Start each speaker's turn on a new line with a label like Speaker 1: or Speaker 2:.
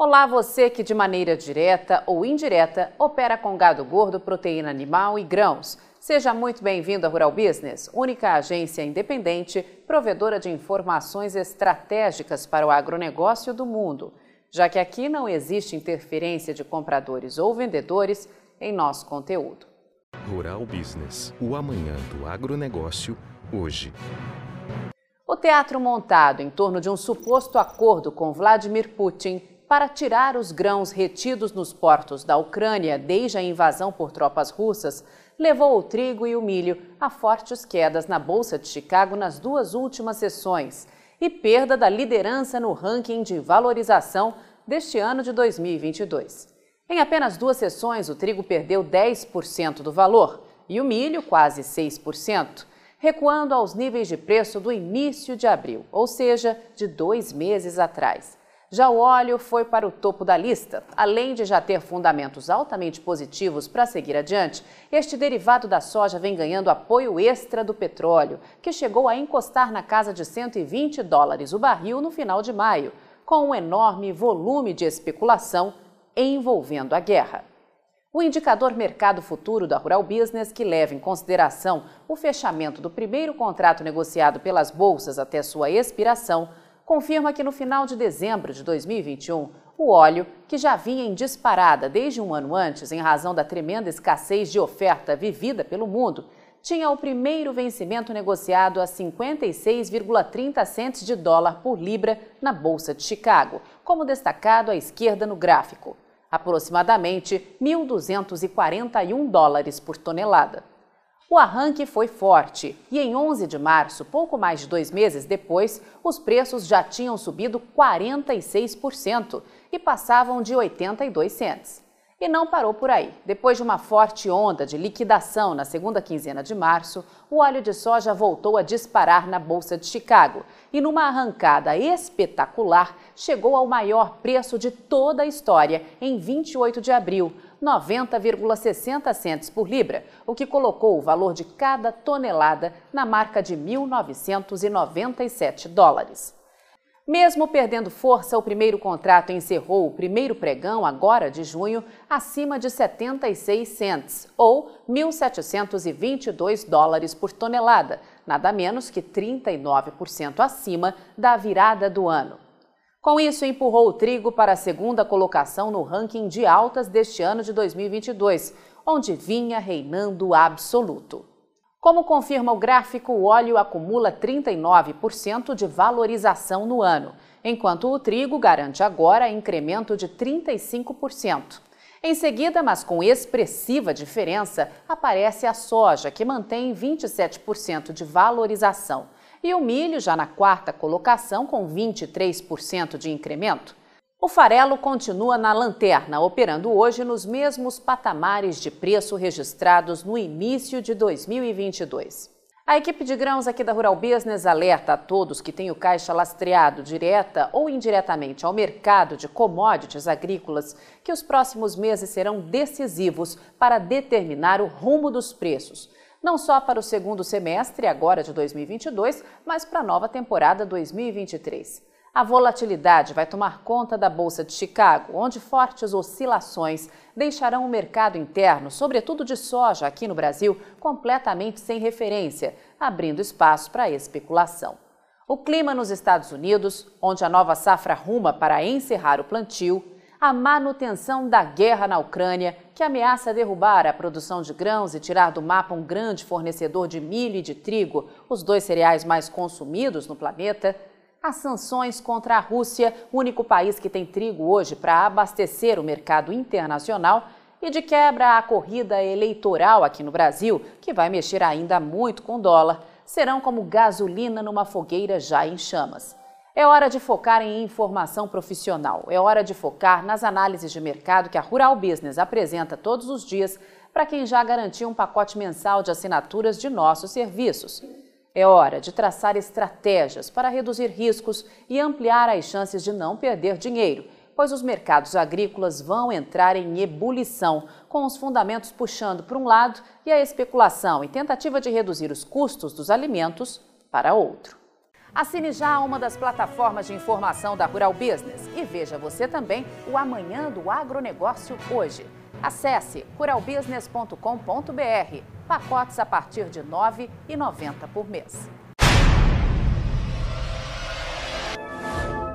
Speaker 1: Olá, você que de maneira direta ou indireta opera com gado gordo, proteína animal e grãos. Seja muito bem-vindo à Rural Business, única agência independente provedora de informações estratégicas para o agronegócio do mundo, já que aqui não existe interferência de compradores ou vendedores em nosso conteúdo.
Speaker 2: Rural Business, o amanhã do agronegócio, hoje.
Speaker 1: O teatro montado em torno de um suposto acordo com Vladimir Putin para tirar os grãos retidos nos portos da Ucrânia desde a invasão por tropas russas levou o trigo e o milho a fortes quedas na Bolsa de Chicago nas duas últimas sessões e perda da liderança no ranking de valorização deste ano de 2022. Em apenas duas sessões, o trigo perdeu 10% do valor e o milho quase 6%, recuando aos níveis de preço do início de abril, ou seja, de dois meses atrás. Já o óleo foi para o topo da lista. Além de já ter fundamentos altamente positivos para seguir adiante, este derivado da soja vem ganhando apoio extra do petróleo, que chegou a encostar na casa de 120 dólares o barril no final de maio, com um enorme volume de especulação envolvendo a guerra. O indicador Mercado Futuro da Rural Business, que leva em consideração o fechamento do primeiro contrato negociado pelas bolsas até sua expiração, confirma que no final de dezembro de 2021, o óleo, que já vinha em disparada desde um ano antes em razão da tremenda escassez de oferta vivida pelo mundo, tinha o primeiro vencimento negociado a 56,30 centes de dólar por libra na Bolsa de Chicago, como destacado à esquerda no gráfico, aproximadamente 1.241 dólares por tonelada. O arranque foi forte e em 11 de março, pouco mais de dois meses depois, os preços já tinham subido 46% e passavam de 82 cents. E não parou por aí. Depois de uma forte onda de liquidação na segunda quinzena de março, o óleo de soja voltou a disparar na Bolsa de Chicago e, numa arrancada espetacular, chegou ao maior preço de toda a história em 28 de abril, 90,60 centes por libra, o que colocou o valor de cada tonelada na marca de 1.997 dólares. Mesmo perdendo força, o primeiro contrato encerrou o primeiro pregão, agora de junho, acima de 76 cents, ou 1.722 dólares por tonelada, nada menos que 39% acima da virada do ano. Com isso, empurrou o trigo para a segunda colocação no ranking de altas deste ano de 2022, onde vinha reinando absoluto. Como confirma o gráfico, o óleo acumula 39% de valorização no ano, enquanto o trigo garante agora incremento de 35%. Em seguida, mas com expressiva diferença, aparece a soja, que mantém 27% de valorização e o milho já na quarta colocação com 23% de incremento. O farelo continua na lanterna, operando hoje nos mesmos patamares de preço registrados no início de 2022. A equipe de grãos aqui da Rural Business alerta a todos que têm o caixa lastreado direta ou indiretamente ao mercado de commodities agrícolas que os próximos meses serão decisivos para determinar o rumo dos preços não só para o segundo semestre, agora de 2022, mas para a nova temporada 2023. A volatilidade vai tomar conta da Bolsa de Chicago, onde fortes oscilações deixarão o mercado interno, sobretudo de soja aqui no Brasil, completamente sem referência, abrindo espaço para especulação. O clima nos Estados Unidos, onde a nova safra ruma para encerrar o plantio, a manutenção da guerra na Ucrânia, que ameaça derrubar a produção de grãos e tirar do mapa um grande fornecedor de milho e de trigo, os dois cereais mais consumidos no planeta, as sanções contra a Rússia, único país que tem trigo hoje para abastecer o mercado internacional, e de quebra a corrida eleitoral aqui no Brasil, que vai mexer ainda muito com o dólar, serão como gasolina numa fogueira já em chamas. É hora de focar em informação profissional, é hora de focar nas análises de mercado que a Rural Business apresenta todos os dias para quem já garantiu um pacote mensal de assinaturas de nossos serviços. É hora de traçar estratégias para reduzir riscos e ampliar as chances de não perder dinheiro, pois os mercados agrícolas vão entrar em ebulição, com os fundamentos puxando para um lado e a especulação e tentativa de reduzir os custos dos alimentos para outro. Assine já uma das plataformas de informação da Rural Business e veja você também o Amanhã do Agronegócio hoje. Acesse ruralbusiness.com.br. Pacotes a partir de R$ 9,90 por mês.